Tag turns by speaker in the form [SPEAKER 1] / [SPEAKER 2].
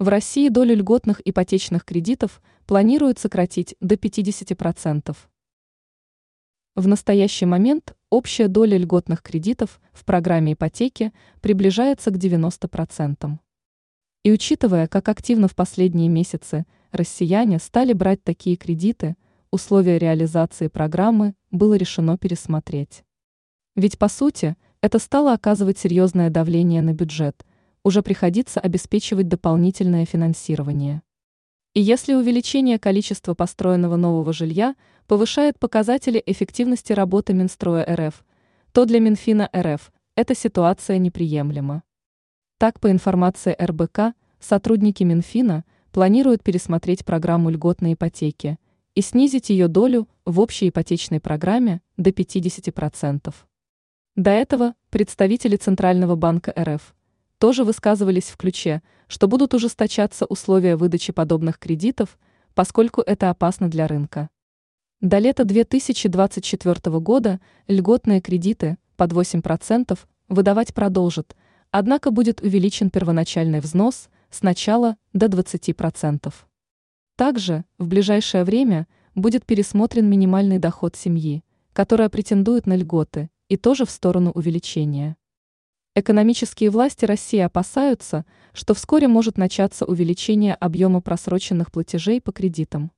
[SPEAKER 1] В России долю льготных ипотечных кредитов планируют сократить до 50%. В настоящий момент общая доля льготных кредитов в программе ипотеки приближается к 90%. И учитывая, как активно в последние месяцы россияне стали брать такие кредиты, условия реализации программы было решено пересмотреть. Ведь по сути это стало оказывать серьезное давление на бюджет – уже приходится обеспечивать дополнительное финансирование. И если увеличение количества построенного нового жилья повышает показатели эффективности работы Минстроя РФ, то для Минфина РФ эта ситуация неприемлема. Так, по информации РБК, сотрудники Минфина планируют пересмотреть программу льготной ипотеки и снизить ее долю в общей ипотечной программе до 50%. До этого представители Центрального банка РФ тоже высказывались в ключе, что будут ужесточаться условия выдачи подобных кредитов, поскольку это опасно для рынка. До лета 2024 года льготные кредиты под 8% выдавать продолжат, однако будет увеличен первоначальный взнос сначала до 20%. Также в ближайшее время будет пересмотрен минимальный доход семьи, которая претендует на льготы, и тоже в сторону увеличения. Экономические власти России опасаются, что вскоре может начаться увеличение объема просроченных платежей по кредитам.